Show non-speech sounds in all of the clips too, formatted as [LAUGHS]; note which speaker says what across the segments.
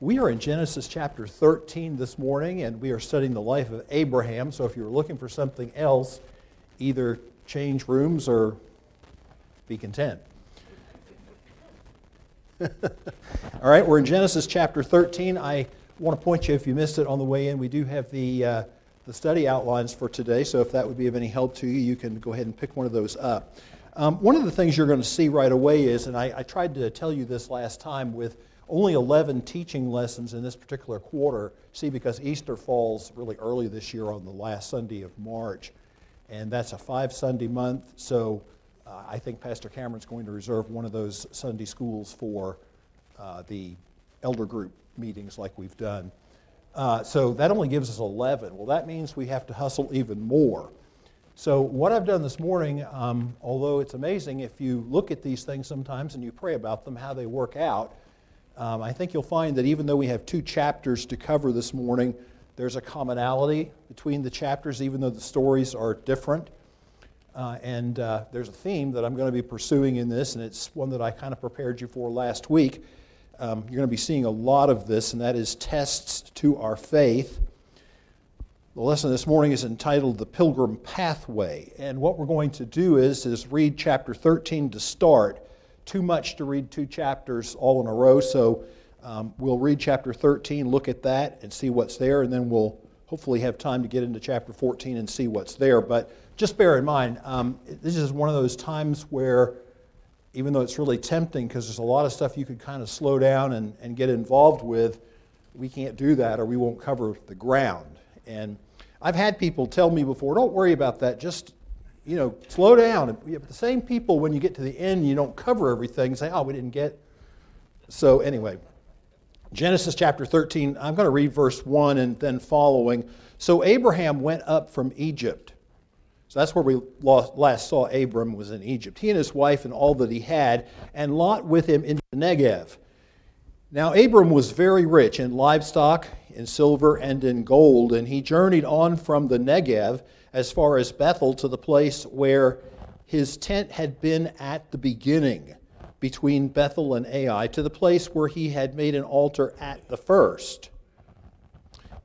Speaker 1: We are in Genesis chapter 13 this morning, and we are studying the life of Abraham. So if you're looking for something else, either change rooms or be content. [LAUGHS] All right, we're in Genesis chapter 13. I want to point you, if you missed it on the way in, we do have the, uh, the study outlines for today. So if that would be of any help to you, you can go ahead and pick one of those up. Um, one of the things you're going to see right away is, and I, I tried to tell you this last time with only 11 teaching lessons in this particular quarter. See, because Easter falls really early this year on the last Sunday of March, and that's a five Sunday month. So uh, I think Pastor Cameron's going to reserve one of those Sunday schools for uh, the elder group meetings like we've done. Uh, so that only gives us 11. Well, that means we have to hustle even more. So, what I've done this morning, um, although it's amazing if you look at these things sometimes and you pray about them, how they work out, um, I think you'll find that even though we have two chapters to cover this morning, there's a commonality between the chapters, even though the stories are different. Uh, and uh, there's a theme that I'm going to be pursuing in this, and it's one that I kind of prepared you for last week. Um, you're going to be seeing a lot of this, and that is tests to our faith. The lesson this morning is entitled The Pilgrim Pathway. And what we're going to do is, is read chapter 13 to start too much to read two chapters all in a row, so um, we'll read chapter 13, look at that, and see what's there, and then we'll hopefully have time to get into chapter 14 and see what's there. But just bear in mind, um, this is one of those times where, even though it's really tempting because there's a lot of stuff you could kind of slow down and, and get involved with, we can't do that or we won't cover the ground. And I've had people tell me before, don't worry about that, just you know, slow down. The same people, when you get to the end, you don't cover everything, say, oh, we didn't get. So, anyway, Genesis chapter 13, I'm going to read verse 1 and then following. So, Abraham went up from Egypt. So that's where we last saw Abram was in Egypt. He and his wife and all that he had, and Lot with him into the Negev. Now Abram was very rich in livestock, in silver, and in gold, and he journeyed on from the Negev as far as Bethel to the place where his tent had been at the beginning, between Bethel and Ai, to the place where he had made an altar at the first.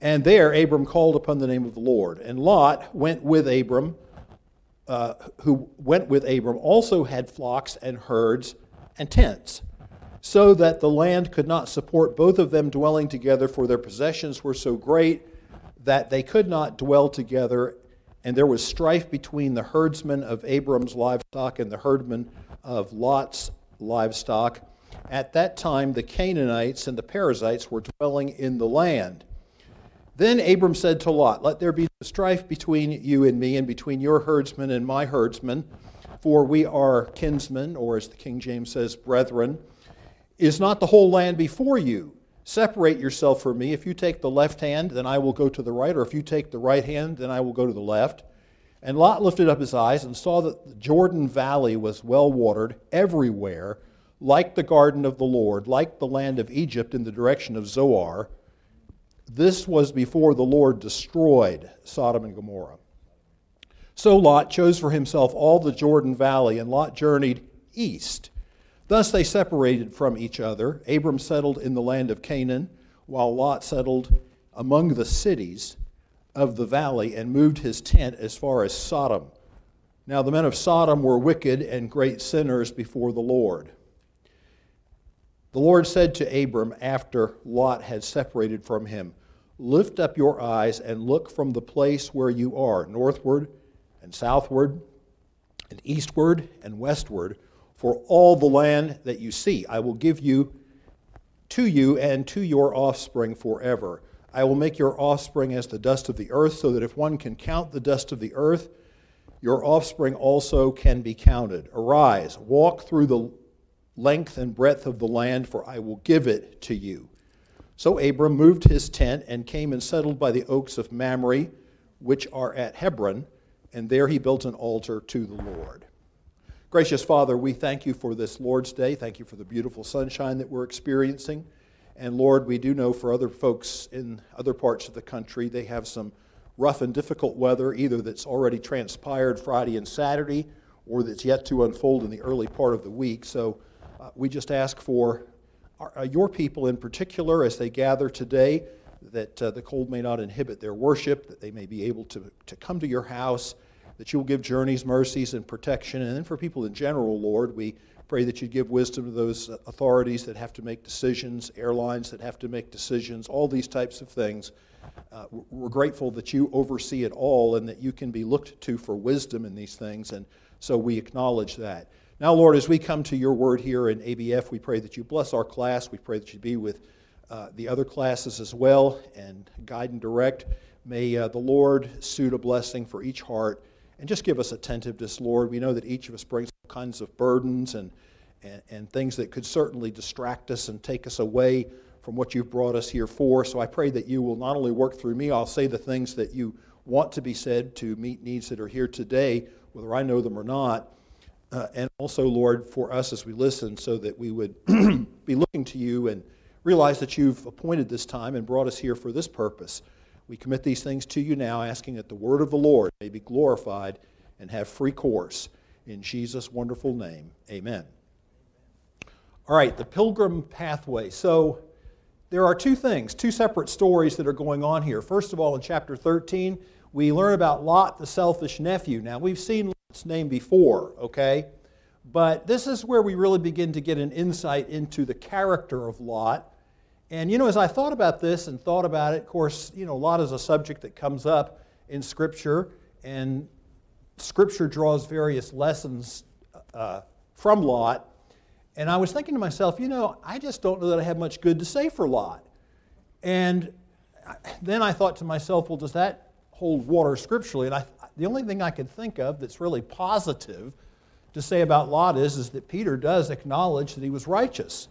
Speaker 1: And there Abram called upon the name of the Lord. And Lot went with Abram, uh, who went with Abram, also had flocks and herds and tents, so that the land could not support both of them dwelling together, for their possessions were so great that they could not dwell together and there was strife between the herdsmen of Abram's livestock and the herdmen of Lot's livestock. At that time, the Canaanites and the Perizzites were dwelling in the land. Then Abram said to Lot, Let there be strife between you and me, and between your herdsmen and my herdsmen, for we are kinsmen, or as the King James says, brethren. Is not the whole land before you? Separate yourself from me. If you take the left hand, then I will go to the right, or if you take the right hand, then I will go to the left. And Lot lifted up his eyes and saw that the Jordan Valley was well watered everywhere, like the garden of the Lord, like the land of Egypt in the direction of Zoar. This was before the Lord destroyed Sodom and Gomorrah. So Lot chose for himself all the Jordan Valley, and Lot journeyed east Thus they separated from each other. Abram settled in the land of Canaan, while Lot settled among the cities of the valley and moved his tent as far as Sodom. Now the men of Sodom were wicked and great sinners before the Lord. The Lord said to Abram after Lot had separated from him, Lift up your eyes and look from the place where you are, northward and southward and eastward and westward for all the land that you see. I will give you to you and to your offspring forever. I will make your offspring as the dust of the earth, so that if one can count the dust of the earth, your offspring also can be counted. Arise, walk through the length and breadth of the land, for I will give it to you. So Abram moved his tent and came and settled by the oaks of Mamre, which are at Hebron, and there he built an altar to the Lord. Gracious Father, we thank you for this Lord's Day. Thank you for the beautiful sunshine that we're experiencing. And Lord, we do know for other folks in other parts of the country, they have some rough and difficult weather, either that's already transpired Friday and Saturday or that's yet to unfold in the early part of the week. So uh, we just ask for our, uh, your people in particular as they gather today, that uh, the cold may not inhibit their worship, that they may be able to, to come to your house, that you will give journeys, mercies, and protection. And then for people in general, Lord, we pray that you give wisdom to those authorities that have to make decisions, airlines that have to make decisions, all these types of things. Uh, we're grateful that you oversee it all and that you can be looked to for wisdom in these things, and so we acknowledge that. Now, Lord, as we come to your word here in ABF, we pray that you bless our class. We pray that you be with uh, the other classes as well and guide and direct. May uh, the Lord suit a blessing for each heart and just give us attentiveness, Lord. We know that each of us brings all kinds of burdens and, and, and things that could certainly distract us and take us away from what you've brought us here for. So I pray that you will not only work through me, I'll say the things that you want to be said to meet needs that are here today, whether I know them or not. Uh, and also, Lord, for us as we listen, so that we would [CLEARS THROAT] be looking to you and realize that you've appointed this time and brought us here for this purpose. We commit these things to you now, asking that the word of the Lord may be glorified and have free course. In Jesus' wonderful name, amen. All right, the pilgrim pathway. So, there are two things, two separate stories that are going on here. First of all, in chapter 13, we learn about Lot, the selfish nephew. Now, we've seen Lot's name before, okay? But this is where we really begin to get an insight into the character of Lot. And, you know, as I thought about this and thought about it, of course, you know, Lot is a subject that comes up in Scripture, and Scripture draws various lessons uh, from Lot. And I was thinking to myself, you know, I just don't know that I have much good to say for Lot. And then I thought to myself, well, does that hold water scripturally? And I, the only thing I could think of that's really positive to say about Lot is, is that Peter does acknowledge that he was righteous.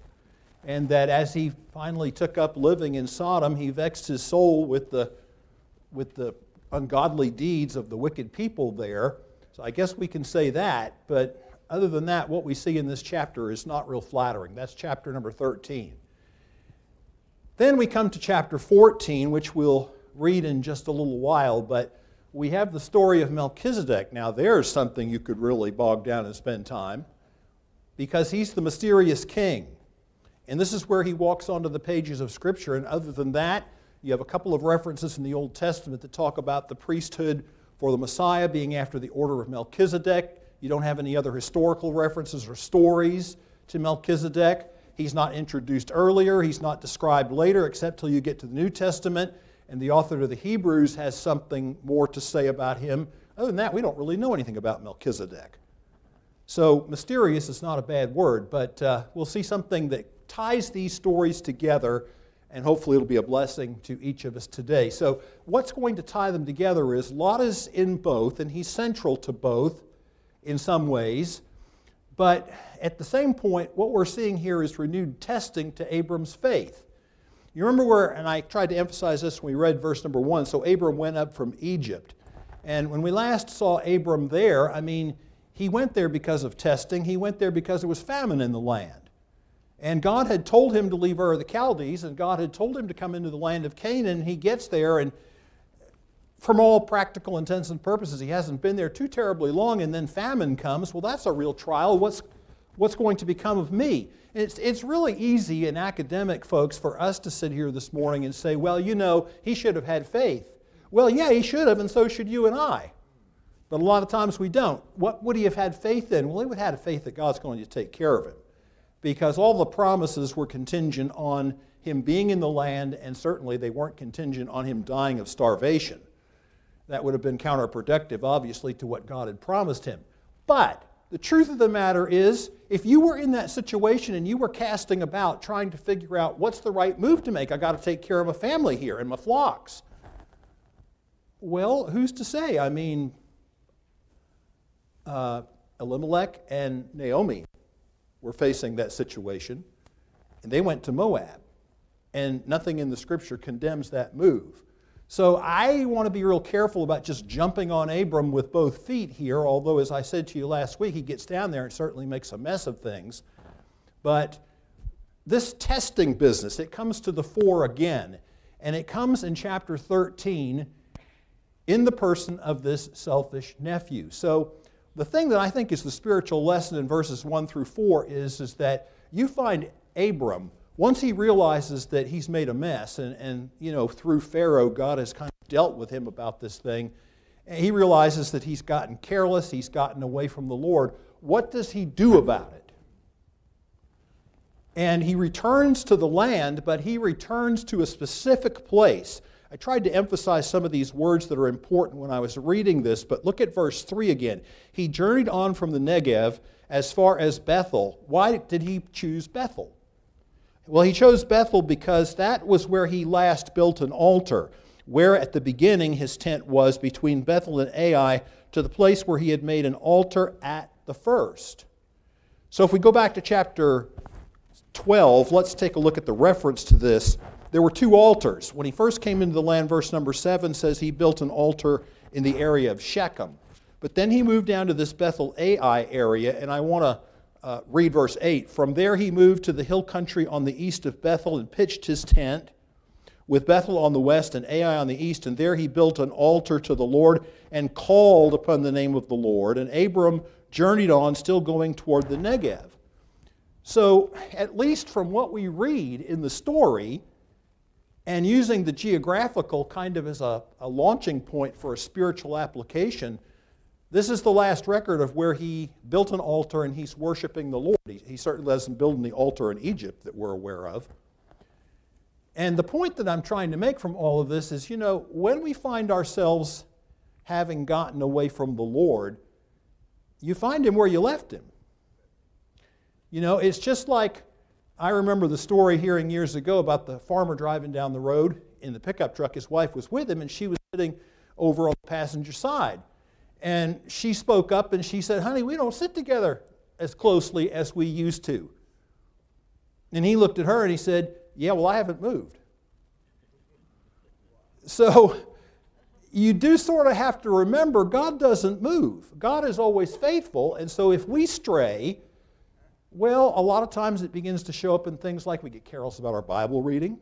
Speaker 1: And that as he finally took up living in Sodom, he vexed his soul with the, with the ungodly deeds of the wicked people there. So I guess we can say that, but other than that, what we see in this chapter is not real flattering. That's chapter number 13. Then we come to chapter 14, which we'll read in just a little while, but we have the story of Melchizedek. Now, there's something you could really bog down and spend time because he's the mysterious king. And this is where he walks onto the pages of Scripture. And other than that, you have a couple of references in the Old Testament that talk about the priesthood for the Messiah being after the order of Melchizedek. You don't have any other historical references or stories to Melchizedek. He's not introduced earlier, he's not described later, except till you get to the New Testament, and the author of the Hebrews has something more to say about him. Other than that, we don't really know anything about Melchizedek. So, mysterious is not a bad word, but uh, we'll see something that ties these stories together, and hopefully it'll be a blessing to each of us today. So, what's going to tie them together is Lot is in both, and he's central to both in some ways. But at the same point, what we're seeing here is renewed testing to Abram's faith. You remember where, and I tried to emphasize this when we read verse number one. So Abram went up from Egypt. And when we last saw Abram there, I mean, he went there because of testing. He went there because there was famine in the land. And God had told him to leave Ur of the Chaldees, and God had told him to come into the land of Canaan. And he gets there, and from all practical intents and purposes, he hasn't been there too terribly long, and then famine comes. Well, that's a real trial. What's, what's going to become of me? It's, it's really easy in academic folks for us to sit here this morning and say, well, you know, he should have had faith. Well, yeah, he should have, and so should you and I. But a lot of times we don't. What would he have had faith in? Well, he would have had faith that God's going to take care of him. Because all the promises were contingent on him being in the land, and certainly they weren't contingent on him dying of starvation. That would have been counterproductive, obviously, to what God had promised him. But the truth of the matter is, if you were in that situation and you were casting about trying to figure out what's the right move to make, I got to take care of a family here and my flocks. Well, who's to say? I mean, uh, Elimelech and Naomi were facing that situation, and they went to Moab. And nothing in the scripture condemns that move. So I want to be real careful about just jumping on Abram with both feet here, although, as I said to you last week, he gets down there and certainly makes a mess of things. But this testing business, it comes to the fore again, and it comes in chapter 13 in the person of this selfish nephew. So the thing that I think is the spiritual lesson in verses 1 through 4 is, is that you find Abram once he realizes that he's made a mess, and, and you know, through Pharaoh, God has kind of dealt with him about this thing, he realizes that he's gotten careless, he's gotten away from the Lord. What does he do about it? And he returns to the land, but he returns to a specific place. I tried to emphasize some of these words that are important when I was reading this, but look at verse 3 again. He journeyed on from the Negev as far as Bethel. Why did he choose Bethel? Well, he chose Bethel because that was where he last built an altar, where at the beginning his tent was between Bethel and Ai, to the place where he had made an altar at the first. So if we go back to chapter 12, let's take a look at the reference to this there were two altars. When he first came into the land, verse number 7 says he built an altar in the area of Shechem. But then he moved down to this Bethel Ai area, and I want to uh, read verse 8. From there he moved to the hill country on the east of Bethel and pitched his tent, with Bethel on the west and Ai on the east. And there he built an altar to the Lord and called upon the name of the Lord. And Abram journeyed on, still going toward the Negev. So, at least from what we read in the story, and using the geographical kind of as a, a, launching point for a spiritual application, this is the last record of where he built an altar and he's worshiping the Lord. He, he certainly doesn't build the altar in Egypt that we're aware of. And the point that I'm trying to make from all of this is you know, when we find ourselves having gotten away from the Lord, you find him where you left him. You know, it's just like I remember the story hearing years ago about the farmer driving down the road in the pickup truck. His wife was with him, and she was sitting over on the passenger side. And she spoke up and she said, Honey, we don't sit together as closely as we used to. And he looked at her and he said, Yeah, well, I haven't moved. So you do sort of have to remember God doesn't move. God is always faithful. And so if we stray, well, a lot of times it begins to show up in things like we get careless about our Bible reading,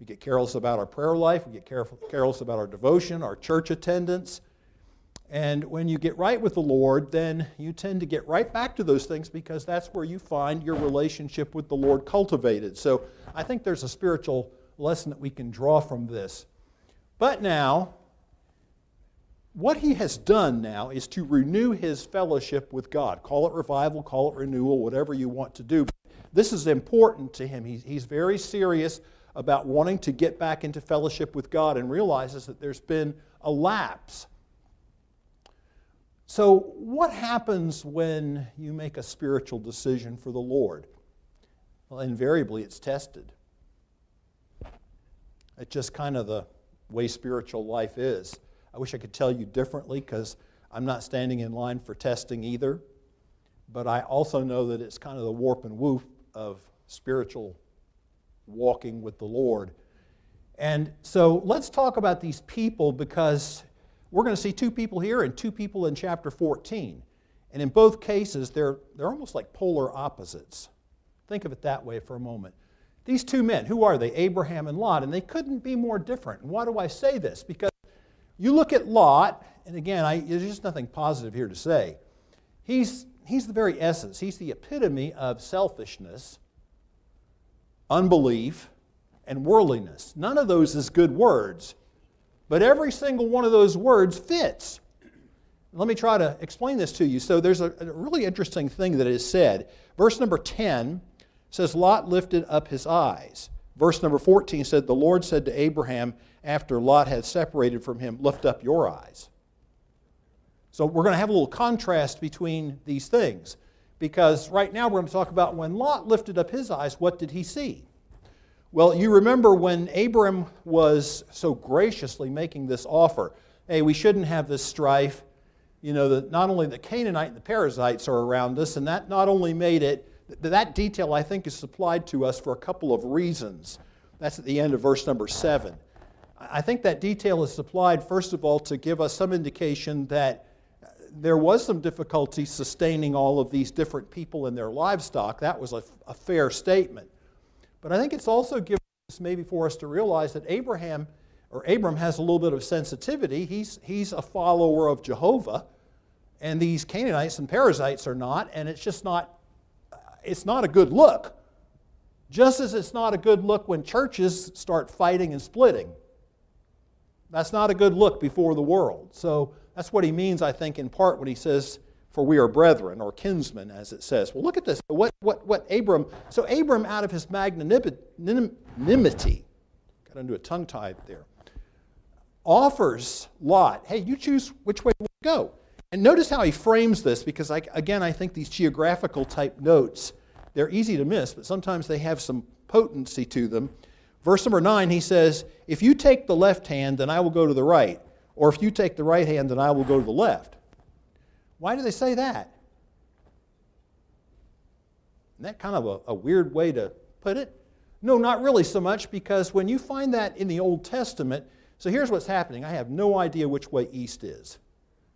Speaker 1: we get careless about our prayer life, we get careless about our devotion, our church attendance. And when you get right with the Lord, then you tend to get right back to those things because that's where you find your relationship with the Lord cultivated. So I think there's a spiritual lesson that we can draw from this. But now, what he has done now is to renew his fellowship with God. Call it revival, call it renewal, whatever you want to do. This is important to him. He's, he's very serious about wanting to get back into fellowship with God and realizes that there's been a lapse. So, what happens when you make a spiritual decision for the Lord? Well, invariably, it's tested. It's just kind of the way spiritual life is. I wish I could tell you differently because I'm not standing in line for testing either. But I also know that it's kind of the warp and woof of spiritual walking with the Lord. And so let's talk about these people because we're going to see two people here and two people in chapter 14. And in both cases, they're, they're almost like polar opposites. Think of it that way for a moment. These two men, who are they? Abraham and Lot. And they couldn't be more different. Why do I say this? Because you look at Lot, and again, I, there's just nothing positive here to say. He's, he's the very essence, he's the epitome of selfishness, unbelief, and worldliness. None of those is good words, but every single one of those words fits. Let me try to explain this to you. So there's a, a really interesting thing that is said. Verse number 10 says, Lot lifted up his eyes. Verse number 14 said, The Lord said to Abraham, after Lot had separated from him, Lift up your eyes. So we're going to have a little contrast between these things. Because right now we're going to talk about when Lot lifted up his eyes, what did he see? Well, you remember when Abram was so graciously making this offer hey, we shouldn't have this strife. You know, that not only the Canaanite and the Perizzites are around us, and that not only made it, that detail I think is supplied to us for a couple of reasons. That's at the end of verse number seven. I think that detail is supplied, first of all, to give us some indication that there was some difficulty sustaining all of these different people and their livestock. That was a, a fair statement. But I think it's also given us maybe for us to realize that Abraham or Abram has a little bit of sensitivity. He's, he's a follower of Jehovah, and these Canaanites and Perizzites are not, and it's just not, it's not a good look Just as it's not a good look when churches start fighting and splitting. That's not a good look before the world. So that's what he means, I think, in part when he says, For we are brethren, or kinsmen, as it says. Well, look at this. What, what, what Abram, so Abram, out of his magnanimity, got into a tongue tie there, offers Lot, hey, you choose which way to go. And notice how he frames this, because I, again, I think these geographical type notes, they're easy to miss, but sometimes they have some potency to them. Verse number nine, he says, If you take the left hand, then I will go to the right. Or if you take the right hand, then I will go to the left. Why do they say that? Isn't that kind of a, a weird way to put it? No, not really so much, because when you find that in the Old Testament, so here's what's happening. I have no idea which way east is.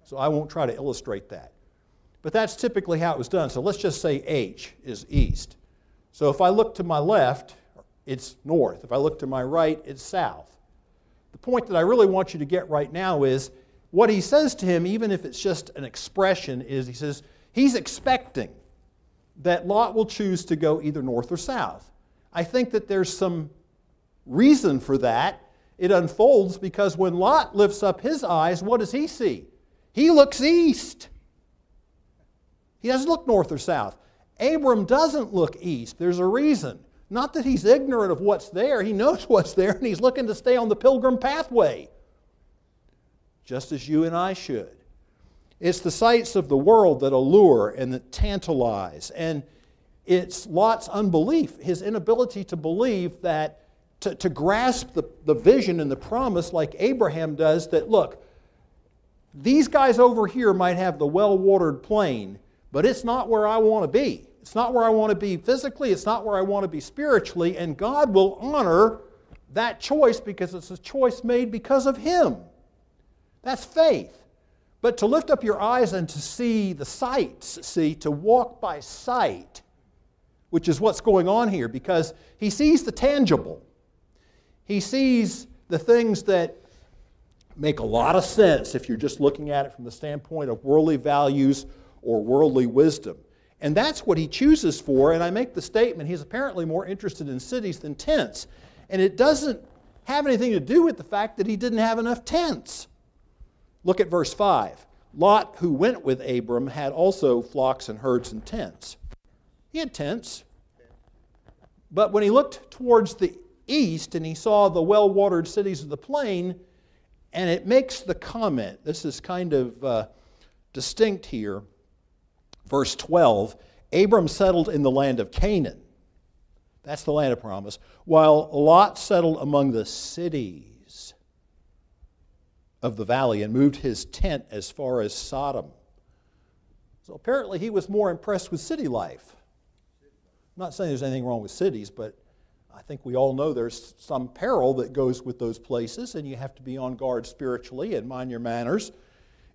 Speaker 1: So I won't try to illustrate that. But that's typically how it was done. So let's just say H is east. So if I look to my left, it's north. If I look to my right, it's south. The point that I really want you to get right now is what he says to him, even if it's just an expression, is he says he's expecting that Lot will choose to go either north or south. I think that there's some reason for that. It unfolds because when Lot lifts up his eyes, what does he see? He looks east. He doesn't look north or south. Abram doesn't look east. There's a reason. Not that he's ignorant of what's there, he knows [LAUGHS] what's there, and he's looking to stay on the pilgrim pathway, just as you and I should. It's the sights of the world that allure and that tantalize. And it's Lot's unbelief, his inability to believe that, to, to grasp the, the vision and the promise like Abraham does, that look, these guys over here might have the well watered plain, but it's not where I want to be. It's not where I want to be physically, it's not where I want to be spiritually, and God will honor that choice because it's a choice made because of Him. That's faith. But to lift up your eyes and to see the sights, see, to walk by sight, which is what's going on here, because he sees the tangible. He sees the things that make a lot of sense if you're just looking at it from the standpoint of worldly values or worldly wisdom. And that's what he chooses for. And I make the statement he's apparently more interested in cities than tents. And it doesn't have anything to do with the fact that he didn't have enough tents. Look at verse 5. Lot, who went with Abram, had also flocks and herds and tents. He had tents. But when he looked towards the east and he saw the well watered cities of the plain, and it makes the comment, this is kind of uh, distinct here. Verse 12 Abram settled in the land of Canaan. That's the land of promise. While Lot settled among the cities of the valley and moved his tent as far as Sodom. So apparently he was more impressed with city life. I'm not saying there's anything wrong with cities, but I think we all know there's some peril that goes with those places, and you have to be on guard spiritually and mind your manners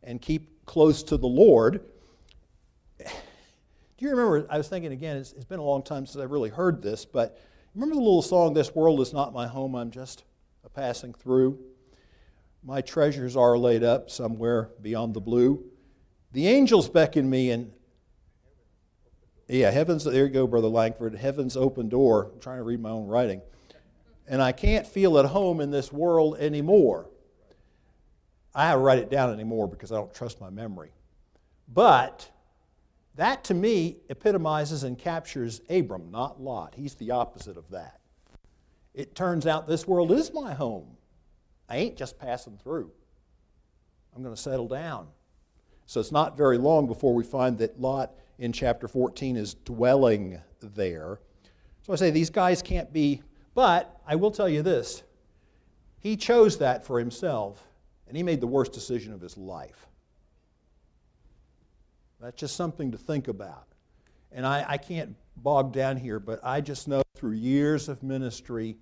Speaker 1: and keep close to the Lord. You remember? I was thinking again, it's, it's been a long time since I really heard this, but remember the little song, This World is Not My Home, I'm Just a Passing Through? My treasures are laid up somewhere beyond the blue. The angels beckon me, and yeah, heaven's, there you go, Brother Langford. Heaven's open door. I'm trying to read my own writing. And I can't feel at home in this world anymore. I write it down anymore because I don't trust my memory. But that to me epitomizes and captures Abram, not Lot. He's the opposite of that. It turns out this world is my home. I ain't just passing through. I'm going to settle down. So it's not very long before we find that Lot in chapter 14 is dwelling there. So I say these guys can't be, but I will tell you this. He chose that for himself, and he made the worst decision of his life. That's just something to think about. And I, I can't bog down here, but I just know through years of ministry,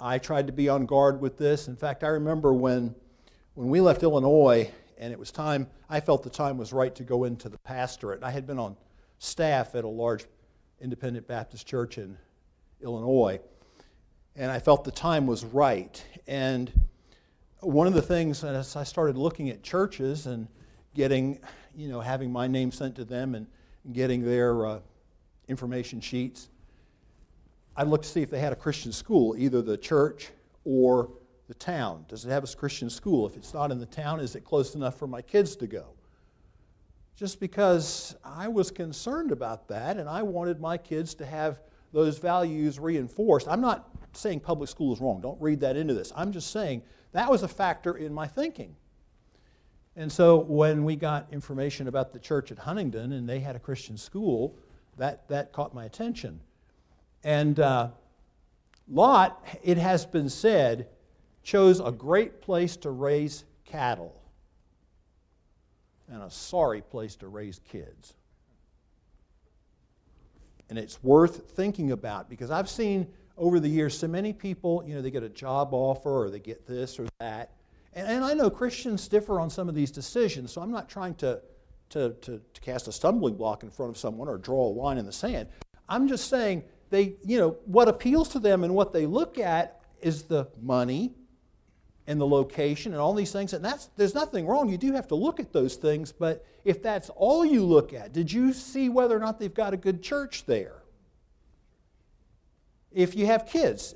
Speaker 1: I tried to be on guard with this. In fact, I remember when, when we left Illinois and it was time, I felt the time was right to go into the pastorate. I had been on staff at a large independent Baptist church in Illinois, and I felt the time was right. And one of the things, as I started looking at churches and getting, you know, having my name sent to them and getting their uh, information sheets, I'd look to see if they had a Christian school, either the church or the town. Does it have a Christian school? If it's not in the town, is it close enough for my kids to go? Just because I was concerned about that and I wanted my kids to have those values reinforced. I'm not saying public school is wrong. Don't read that into this. I'm just saying that was a factor in my thinking. And so when we got information about the church at Huntingdon and they had a Christian school, that, that caught my attention. And uh, Lot, it has been said, chose a great place to raise cattle and a sorry place to raise kids. And it's worth thinking about because I've seen over the years so many people, you know, they get a job offer or they get this or that. And, and I know Christians differ on some of these decisions, so I'm not trying to, to, to, to cast a stumbling block in front of someone or draw a line in the sand. I'm just saying they, you know, what appeals to them and what they look at is the money and the location and all these things. And that's, there's nothing wrong. You do have to look at those things. But if that's all you look at, did you see whether or not they've got a good church there? If you have kids,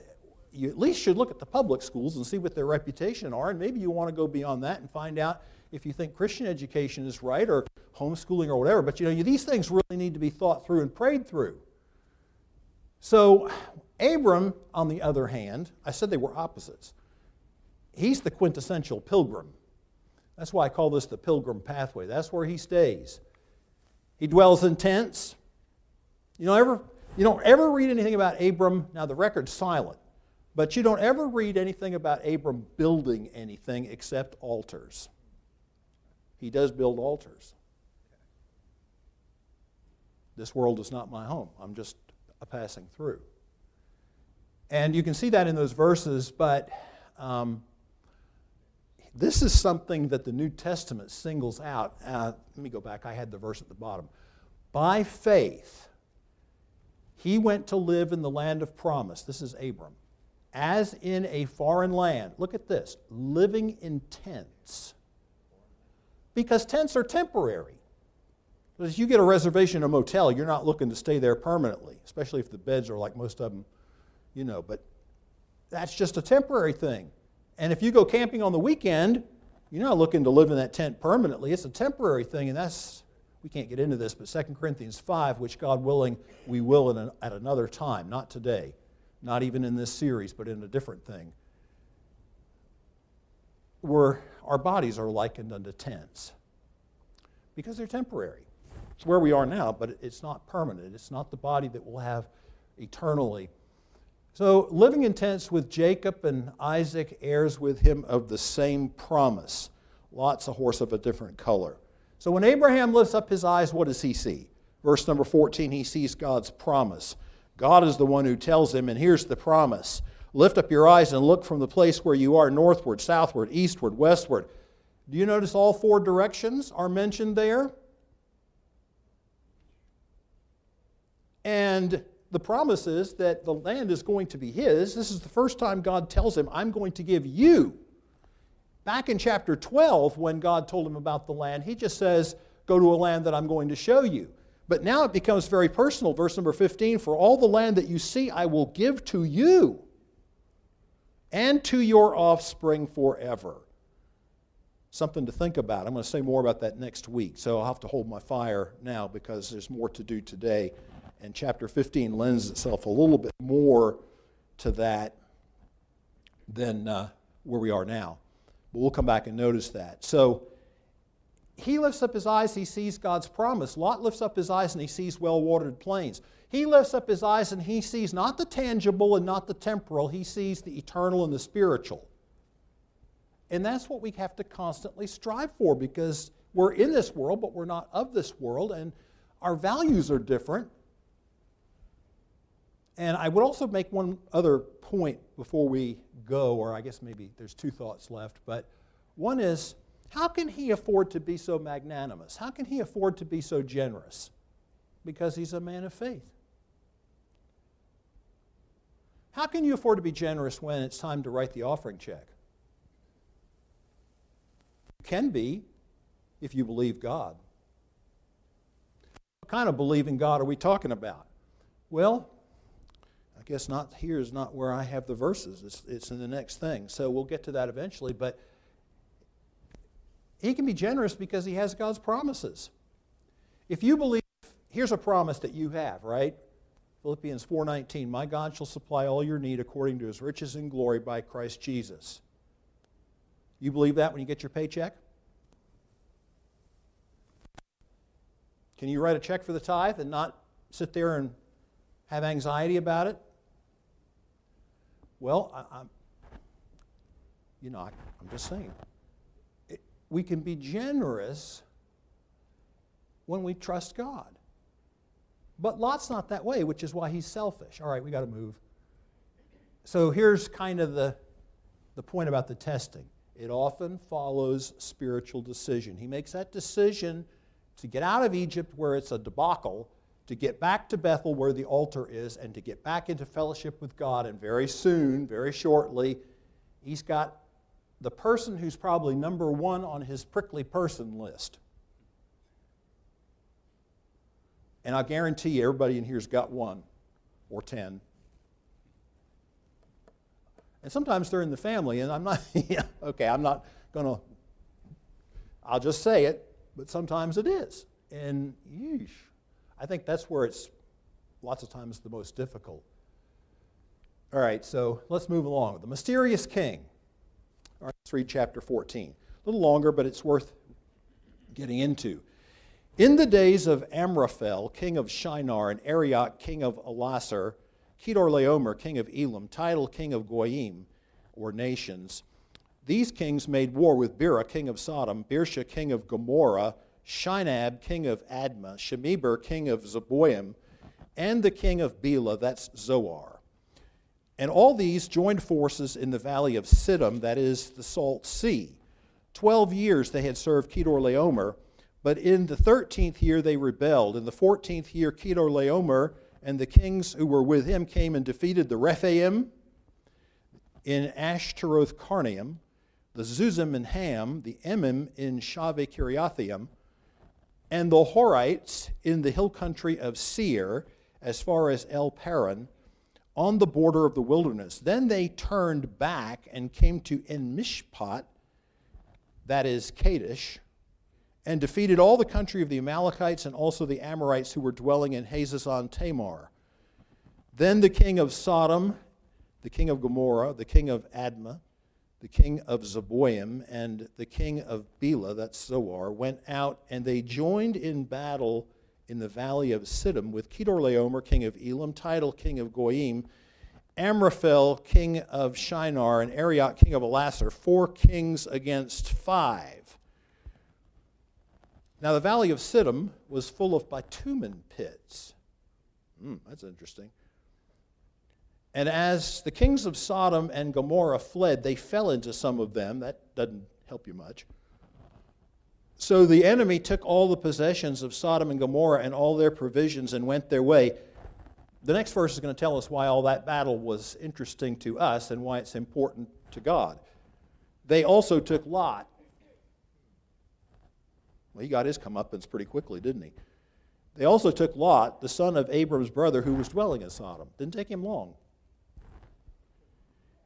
Speaker 1: you at least should look at the public schools and see what their reputation are. And maybe you want to go beyond that and find out if you think Christian education is right or homeschooling or whatever. But you know, these things really need to be thought through and prayed through. So, Abram, on the other hand, I said they were opposites he's the quintessential pilgrim. That's why I call this the pilgrim pathway. That's where he stays. He dwells in tents. You don't ever, you don't ever read anything about Abram. Now the record's silent, but you don't ever read anything about Abram building anything except altars. He does build altars. This world is not my home. I'm just a passing through. And you can see that in those verses, but um, this is something that the New Testament singles out. Uh, let me go back. I had the verse at the bottom. By faith, he went to live in the land of promise. This is Abram. As in a foreign land. Look at this living in tents. Because tents are temporary. Because you get a reservation in a motel, you're not looking to stay there permanently, especially if the beds are like most of them, you know. But that's just a temporary thing. And if you go camping on the weekend, you're not looking to live in that tent permanently. It's a temporary thing, and that's, we can't get into this, but 2 Corinthians 5, which God willing, we will an, at another time, not today, not even in this series, but in a different thing. Where our bodies are likened unto tents because they're temporary. It's where we are now, but it's not permanent. It's not the body that we'll have eternally. So, living in tents with Jacob and Isaac, heirs with him of the same promise. Lot's a horse of a different color. So, when Abraham lifts up his eyes, what does he see? Verse number 14, he sees God's promise. God is the one who tells him, and here's the promise Lift up your eyes and look from the place where you are northward, southward, eastward, westward. Do you notice all four directions are mentioned there? And the promise is that the land is going to be his. This is the first time God tells him, I'm going to give you. Back in chapter 12, when God told him about the land, he just says, Go to a land that I'm going to show you. But now it becomes very personal. Verse number 15 For all the land that you see, I will give to you and to your offspring forever. Something to think about. I'm going to say more about that next week, so I'll have to hold my fire now because there's more to do today and chapter 15 lends itself a little bit more to that than uh, where we are now. But we'll come back and notice that. So he lifts up his eyes, he sees God's promise. Lot lifts up his eyes and he sees well watered plains. He lifts up his eyes and he sees not the tangible and not the temporal, he sees the eternal and the spiritual. And that's what we have to constantly strive for because we're in this world, but we're not of this world, and our values are different. And I would also make one other point before we go, or I guess maybe there's two thoughts left. But one is, how can he afford to be so magnanimous? How can he afford to be so generous? Because he's a man of faith. How can you afford to be generous when it's time to write the offering check? You can be if you believe God. What kind of believing God are we talking about? Well, I guess not here is not where I have the verses. It's, it's in the next thing. So we'll get to that eventually. But he can be generous because he has God's promises. If you believe, here's a promise that you have, right? Philippians 4:19, "My God shall supply all your need according to his riches and glory by Christ Jesus." You believe that when you get your paycheck? Can you write a check for the tithe and not sit there and have anxiety about it? Well, I, am you know, I, am just saying. We can be generous when we trust God. But Lot's not that way, which is why he's selfish. All right, we got to move. So here's kind of the, the point about the testing it often follows spiritual decision. He makes that decision to get out of Egypt where it's a debacle, to get back to Bethel where the altar is, and to get back into fellowship with God. And very soon, very shortly, he's got the person who's probably number one on his prickly person list. And I guarantee you, everybody in here's got one or ten. And sometimes they're in the family, and I'm not, [LAUGHS] okay, I'm not going to, I'll just say it but sometimes it is. And yeesh, I think that's where it's lots of times the most difficult. All right, so let's move along. The mysterious king. Let's read chapter 14. A little longer, but it's worth getting into. In the days of Amraphel, king of Shinar, and Arioch, king of Ellasar, Kedorlaomer, king of Elam, Tidal, king of Goyim, or nations, these kings made war with Bera, king of Sodom, Birsha, king of Gomorrah, Shinab, king of Admah, Shemeber, king of Zeboim, and the king of Bela, that's Zoar. And all these joined forces in the valley of Siddim, that is the Salt Sea. Twelve years they had served Kedorlaomer, but in the thirteenth year they rebelled. In the fourteenth year, Kedorlaomer and the kings who were with him came and defeated the Rephaim in Ashteroth Karnaim, the Zuzim in Ham, the Emim in Shaveh Kiriathaim, and the Horites in the hill country of Seir, as far as El Paran, on the border of the wilderness. Then they turned back and came to En Mishpat, that is Kadesh, and defeated all the country of the Amalekites and also the Amorites who were dwelling in Hazazon Tamar. Then the king of Sodom, the king of Gomorrah, the king of Admah, the king of Zeboim, and the king of Bela, that's Zoar, went out and they joined in battle in the valley of Siddim with Kedorlaomer, king of Elam, Tidal, king of Goyim, Amraphel, king of Shinar, and Arioch, king of Ellasar, four kings against five. Now, the valley of Siddim was full of bitumen pits. Hmm, that's interesting. And as the kings of Sodom and Gomorrah fled, they fell into some of them. That doesn't help you much. So the enemy took all the possessions of Sodom and Gomorrah and all their provisions and went their way. The next verse is going to tell us why all that battle was interesting to us and why it's important to God. They also took Lot. Well, he got his comeuppance pretty quickly, didn't he? They also took Lot, the son of Abram's brother, who was dwelling in Sodom. Didn't take him long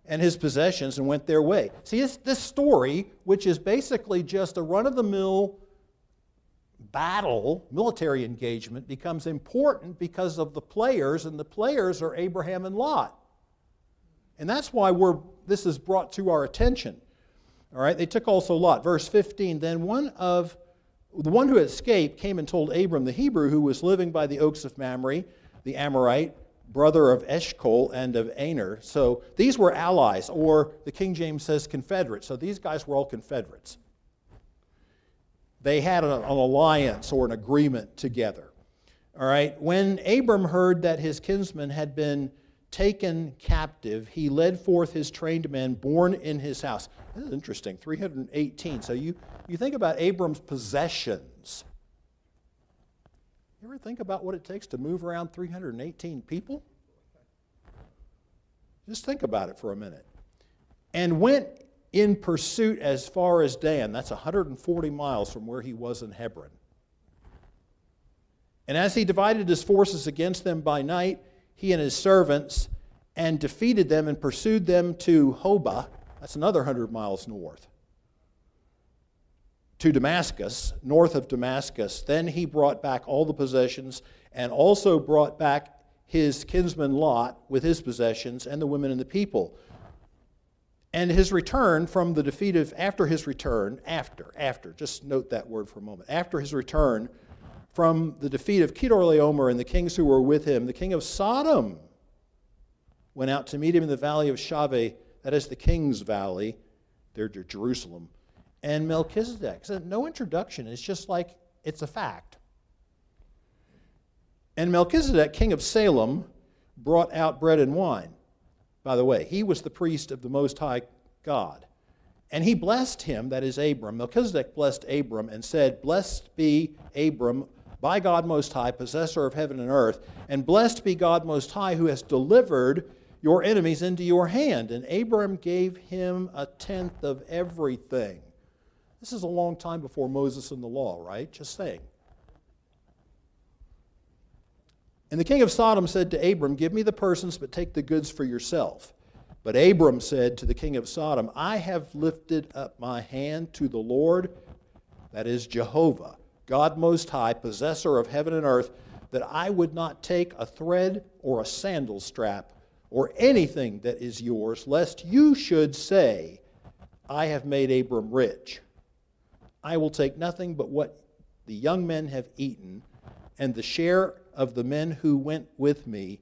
Speaker 1: and his possessions and went their way. See, this story, which is basically just a run of the mill battle, military engagement, becomes important because of the players, and the players are Abraham and Lot. And that's why we're, this is brought to our attention. All right, they took also Lot. Verse 15 Then one of the one who escaped came and told Abram the Hebrew, who was living by the oaks of Mamre, the Amorite, brother of Eshcol and of Aner. So these were allies, or the King James says confederates. So these guys were all confederates. They had an, an alliance or an agreement together. All right. When Abram heard that his kinsman had been taken captive, he led forth his trained men born in his house. This is interesting. 318. So you, you think about Abram's possessions. You ever think about what it takes to move around 318 people? Just think about it for a minute. And went in pursuit as far as Dan. That's 140 miles from where he was in Hebron. And as he divided his forces against them by night, he and his servants and defeated them and pursued them to Hobah. That's another 100 miles north. To Damascus, north of Damascus. Then he brought back all the possessions and also brought back his kinsman Lot with his possessions and the women and the people. And his return from the defeat of, after his return, after, after, just note that word for a moment. After his return from the defeat of Kedorlaomer and the kings who were with him, the king of Sodom went out to meet him in the valley of Shaveh, that is the king's valley, there to Jerusalem. And Melchizedek. So no introduction, it's just like it's a fact. And Melchizedek, king of Salem, brought out bread and wine. By the way, he was the priest of the Most High God. And he blessed him, that is Abram. Melchizedek blessed Abram and said, Blessed be Abram by God Most High, possessor of heaven and earth, and blessed be God Most High, who has delivered your enemies into your hand. And Abram gave him a tenth of everything. This is a long time before Moses and the law, right? Just saying. And the king of Sodom said to Abram, Give me the persons, but take the goods for yourself. But Abram said to the king of Sodom, I have lifted up my hand to the Lord, that is Jehovah, God Most High, possessor of heaven and earth, that I would not take a thread or a sandal strap or anything that is yours, lest you should say, I have made Abram rich. I will take nothing but what the young men have eaten, and the share of the men who went with me,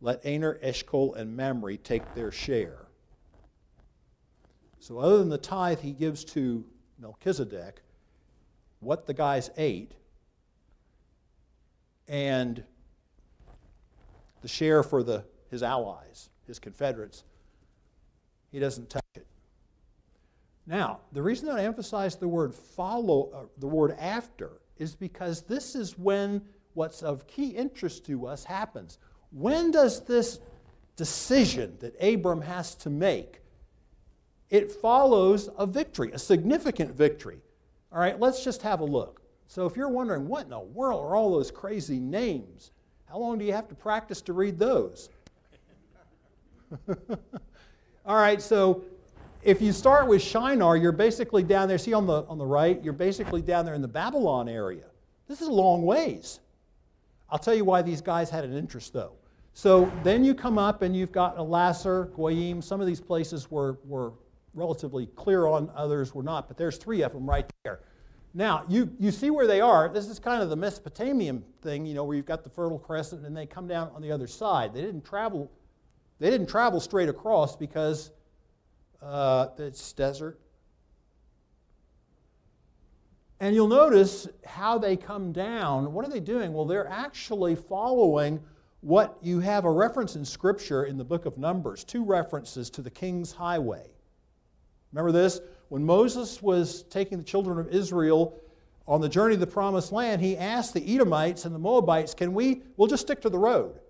Speaker 1: let Aner, Eshcol, and Mamre take their share. So, other than the tithe he gives to Melchizedek, what the guys ate, and the share for the, his allies, his confederates, he doesn't it. Now, the reason that I emphasize the word follow, uh, the word after, is because this is when what's of key interest to us happens. When does this decision that Abram has to make? It follows a victory, a significant victory. All right, let's just have a look. So if you're wondering, what in the world are all those crazy names? How long do you have to practice to read those? [LAUGHS] all right, so if you start with Shinar, you're basically down there. See on the, on the right, you're basically down there in the Babylon area. This is a long ways. I'll tell you why these guys had an interest, though. So then you come up and you've got Ellasar, Goyim. Some of these places were, were relatively clear on, others were not, but there's three of them right there. Now, you, you see where they are. This is kind of the Mesopotamian thing, you know, where you've got the Fertile Crescent and they come down on the other side. They didn't travel, they didn't travel straight across because uh, it's desert. And you'll notice how they come down. What are they doing? Well, they're actually following what you have a reference in Scripture in the book of Numbers, two references to the King's Highway. Remember this? When Moses was taking the children of Israel on the journey to the promised land, he asked the Edomites and the Moabites, Can we, we'll just stick to the road.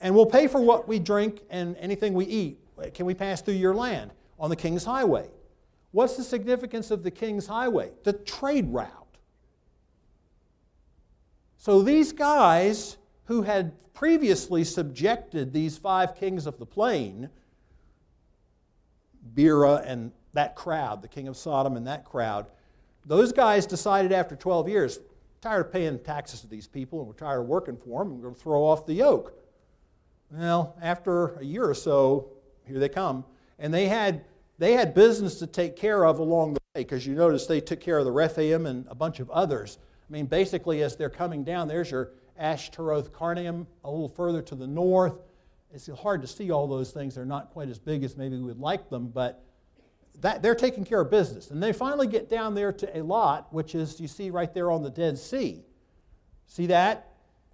Speaker 1: And we'll pay for what we drink and anything we eat. Can we pass through your land on the King's Highway? What's the significance of the King's Highway? The trade route. So these guys who had previously subjected these five kings of the plain, Bera and that crowd, the king of Sodom and that crowd, those guys decided after 12 years, tired of paying taxes to these people and we're tired of working for them, we're going to throw off the yoke. Well, after a year or so, here they come. And they had they had business to take care of along the way because you notice they took care of the Rephaim and a bunch of others. I mean, basically, as they're coming down, there's your Ashtaroth Karnaim a little further to the north. It's hard to see all those things. They're not quite as big as maybe we would like them, but that, they're taking care of business. And they finally get down there to Eilat, which is, you see right there on the Dead Sea. See that?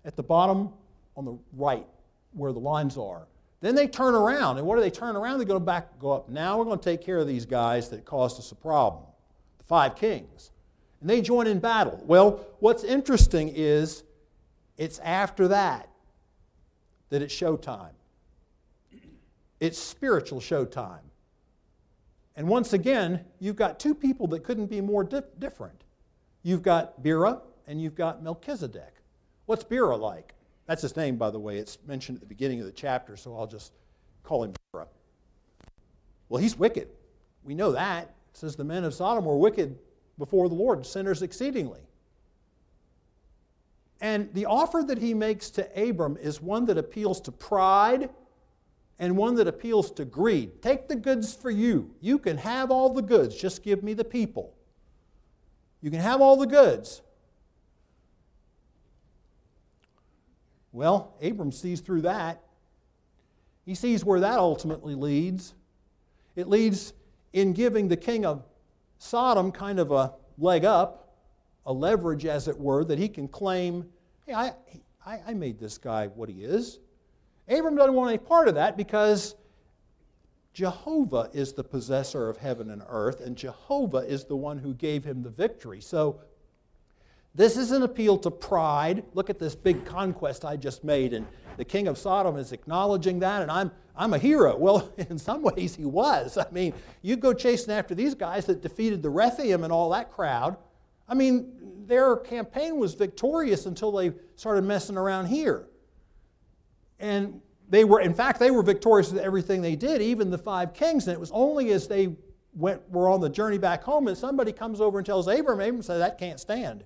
Speaker 1: At the bottom on the right, where the lines are. Then they turn around, and what do they turn around? They go back, go up. Now we're going to take care of these guys that caused us a problem, the five kings. And they join in battle. Well, what's interesting is it's after that that it's showtime. It's spiritual showtime. And once again, you've got two people that couldn't be more di- different. You've got Bera and you've got Melchizedek. What's Bera like? That's his name, by the way. It's mentioned at the beginning of the chapter, so I'll just call him Terah? Well, he's wicked. We know that. It says the men of Sodom were wicked before the Lord, sinners exceedingly. And the offer that he makes to Abram is one that appeals to pride and one that appeals to greed. Take the goods for you. You can have all the goods, just give me the people. You can have all the goods. Well, Abram sees through that. He sees where that ultimately leads. It leads in giving the king of Sodom kind of a leg up, a leverage, as it were, that he can claim, hey, I, I, I made this guy what he is. Abram doesn't want any part of that because Jehovah is the possessor of heaven and earth, and Jehovah is the one who gave him the victory. So, this is an appeal to pride. Look at this big conquest I just made, and the king of Sodom is acknowledging that, and I'm, I'm a hero. [LAUGHS] Well, in some ways, he was. I mean, you go chasing after these guys that defeated the Rephaim and all that crowd. I mean, their campaign was victorious until they started messing around here. And they were, in fact, they were victorious with everything they did, even the five kings. And it was only as they went, were on the journey back home that somebody comes over and tells Abram, Abram says, that can't stand.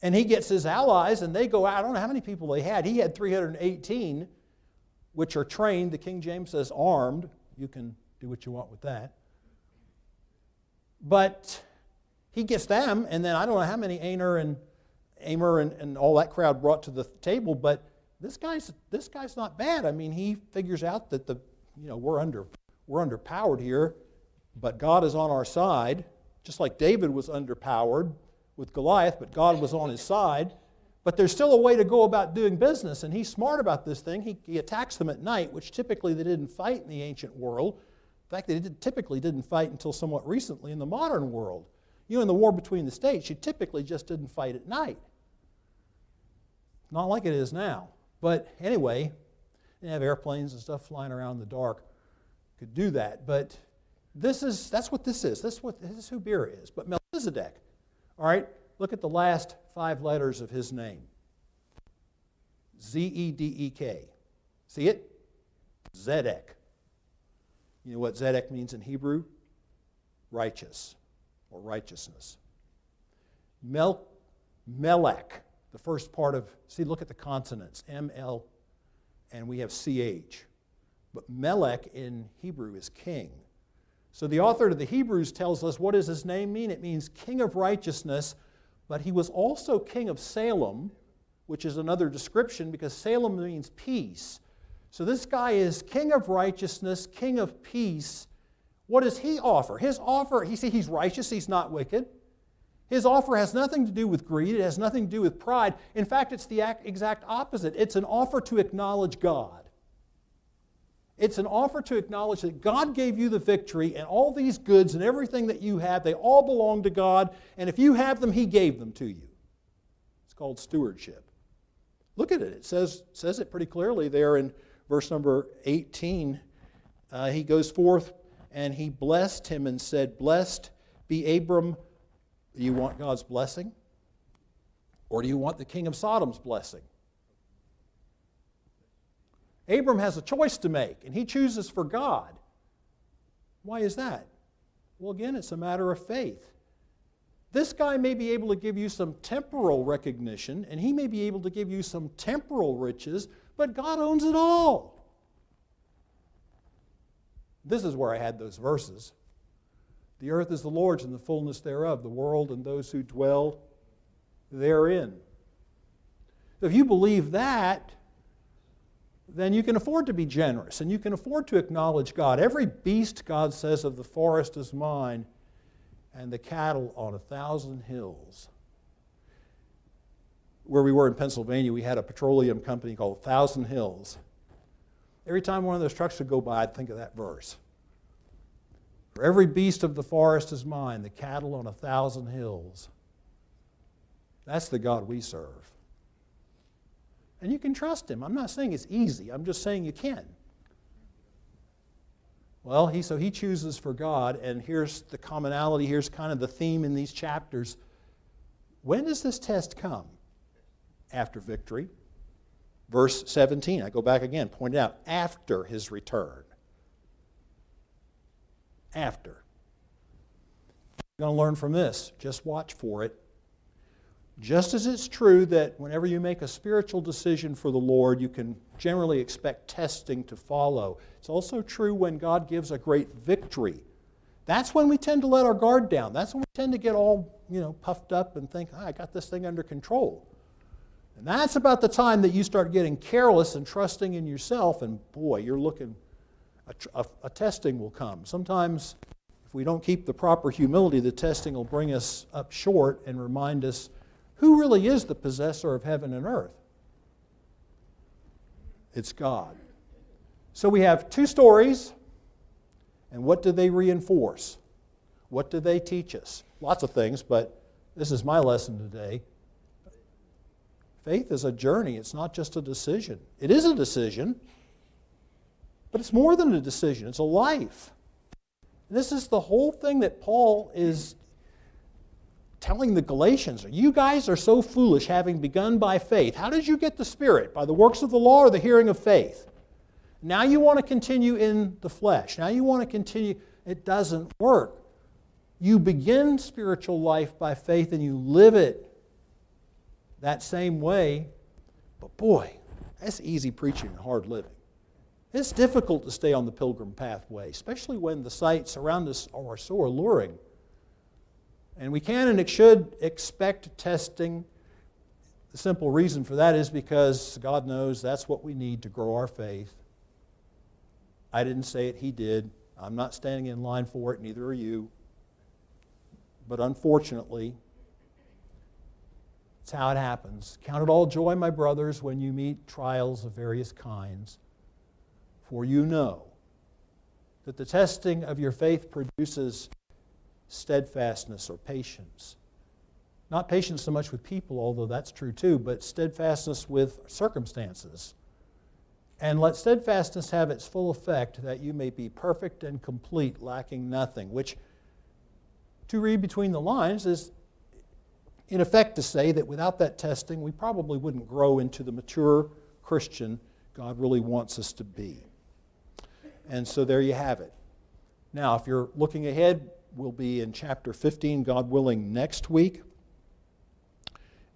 Speaker 1: And he gets his allies, and they go out. I don't know how many people they had. He had 318, which are trained. The King James says armed. You can do what you want with that. But he gets them, and then I don't know how many Aner and Amer and, and all that crowd brought to the table, but this guy's this guy's not bad. I mean, he figures out that the you know we're under we're underpowered here, but God is on our side, just like David was underpowered with Goliath, but God was on his side. But there's still a way to go about doing business, and he's smart about this thing. He, he attacks them at night, which typically they didn't fight in the ancient world. In fact, they did, typically didn't fight until somewhat recently in the modern world. You know, in the war between the states, you typically just didn't fight at night. Not like it is now. But anyway, they have airplanes and stuff flying around in the dark. Could do that. But this is that's what this is. This is what this is who Bera is. But Melchizedek, all right, look at the last five letters of his name. Z E D E K. See it? Zedek. You know what Zedek means in Hebrew? Righteous or righteousness. Mel- Melech the first part of, see, look at the consonants, M, L, and we have CH. But Melech in Hebrew is king. So the author to the Hebrews tells us what does his name mean? It means king of righteousness, but he was also king of Salem, which is another description because Salem means peace. So this guy is king of righteousness, king of peace. What does he offer? His offer, he see he's righteous, he's not wicked. His offer has nothing to do with greed, it has nothing to do with pride. In fact, it's the exact opposite. It's an offer to acknowledge God. It's an offer to acknowledge that God gave you the victory and all these goods and everything that you have, they all belong to God, and if you have them, He gave them to you. It's called stewardship. Look at it. It says, says it pretty clearly there in verse number 18. Uh, he goes forth and he blessed him and said, Blessed be Abram do you want God's blessing? Or do you want the king of Sodom's blessing? Abram has a choice to make, and he chooses for God. Why is that? Well, again, it's a matter of faith. This guy may be able to give you some temporal recognition, and he may be able to give you some temporal riches, but God owns it all. This is where I had those verses. The earth is the Lord's and the fullness thereof, the world and those who dwell therein. If you believe that, then you can afford to be generous and you can afford to acknowledge God. Every beast, God says, of the forest is mine, and the cattle on a thousand hills. Where we were in Pennsylvania, we had a petroleum company called Thousand Hills. Every time one of those trucks would go by, I'd think of that verse. For every beast of the forest is mine, the cattle on a thousand hills. That's the God we serve. And you can trust him. I'm not saying it's easy, I'm just saying you can. Well, he, so he chooses for God, and here's the commonality, here's kind of the theme in these chapters. When does this test come? After victory. Verse 17, I go back again, pointed out, after his return. After. You're going to learn from this. Just watch for it. Just as it's true that whenever you make a spiritual decision for the Lord, you can generally expect testing to follow. It's also true when God gives a great victory. That's when we tend to let our guard down. That's when we tend to get all, you know, puffed up and think, oh, I got this thing under control. And that's about the time that you start getting careless and trusting in yourself, and boy, you're looking, a, a, a testing will come. Sometimes, if we don't keep the proper humility, the testing will bring us up short and remind us who really is the possessor of heaven and earth? It's God. So we have two stories, and what do they reinforce? What do they teach us? Lots of things, but this is my lesson today. Faith is a journey, it's not just a decision. It is a decision, but it's more than a decision, it's a life. This is the whole thing that Paul is telling the Galatians, You guys are so foolish, having begun by faith. How did you get the Spirit? By the works of the law or the hearing of faith? Now you want to continue in the flesh. Now you want to continue. It doesn't work. You begin spiritual life by faith and you live it that same way. But boy, that's easy preaching and hard living. It's difficult to stay on the pilgrim pathway, especially when the sights around us are so alluring. And we can and should expect testing. The simple reason for that is because God knows that's what we need to grow our faith. I didn't say it, He did. I'm not standing in line for it, neither are you. But unfortunately, it's how it happens. Count it all joy, my brothers, when you meet trials of various kinds, for you know that the testing of your faith produces steadfastness or patience. Not patience so much with people, although that's true too, but steadfastness with circumstances. And let steadfastness have its full effect, that you may be perfect and complete, lacking nothing. Which, to read between the lines, is in effect to say that without that testing, we probably wouldn't grow into the mature Christian God really wants us to be. And so there you have it. Now, if you're looking ahead, We'll be in chapter 15, God willing, next week.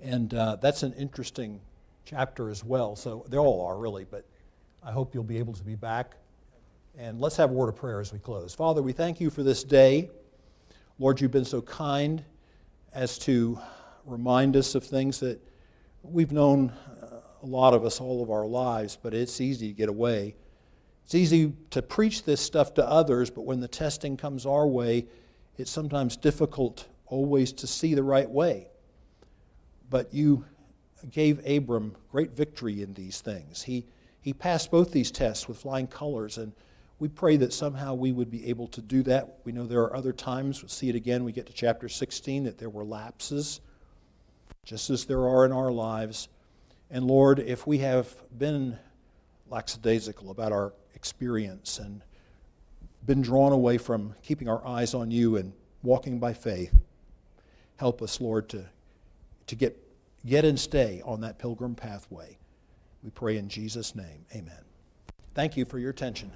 Speaker 1: And uh, that's an interesting chapter as well. So they all are, really, but I hope you'll be able to be back. And let's have a word of prayer as we close. Father, we thank you for this day. Lord, you've been so kind as to remind us of things that we've known uh, a lot of us all of our lives, but it's easy to get away. It's easy to preach this stuff to others, but when the testing comes our way, it's sometimes difficult always to see the right way. But you gave Abram great victory in these things. He, he passed both these tests with flying colors, and we pray that somehow we would be able to do that. We know there are other times, we'll see it again, we get to chapter 16, that there were lapses, just as there are in our lives. And Lord, if we have been lackadaisical about our experience and been drawn away from keeping our eyes on you and walking by faith. Help us, Lord, to, to get, get and stay on that pilgrim pathway. We pray in Jesus' name. Amen. Thank you for your attention.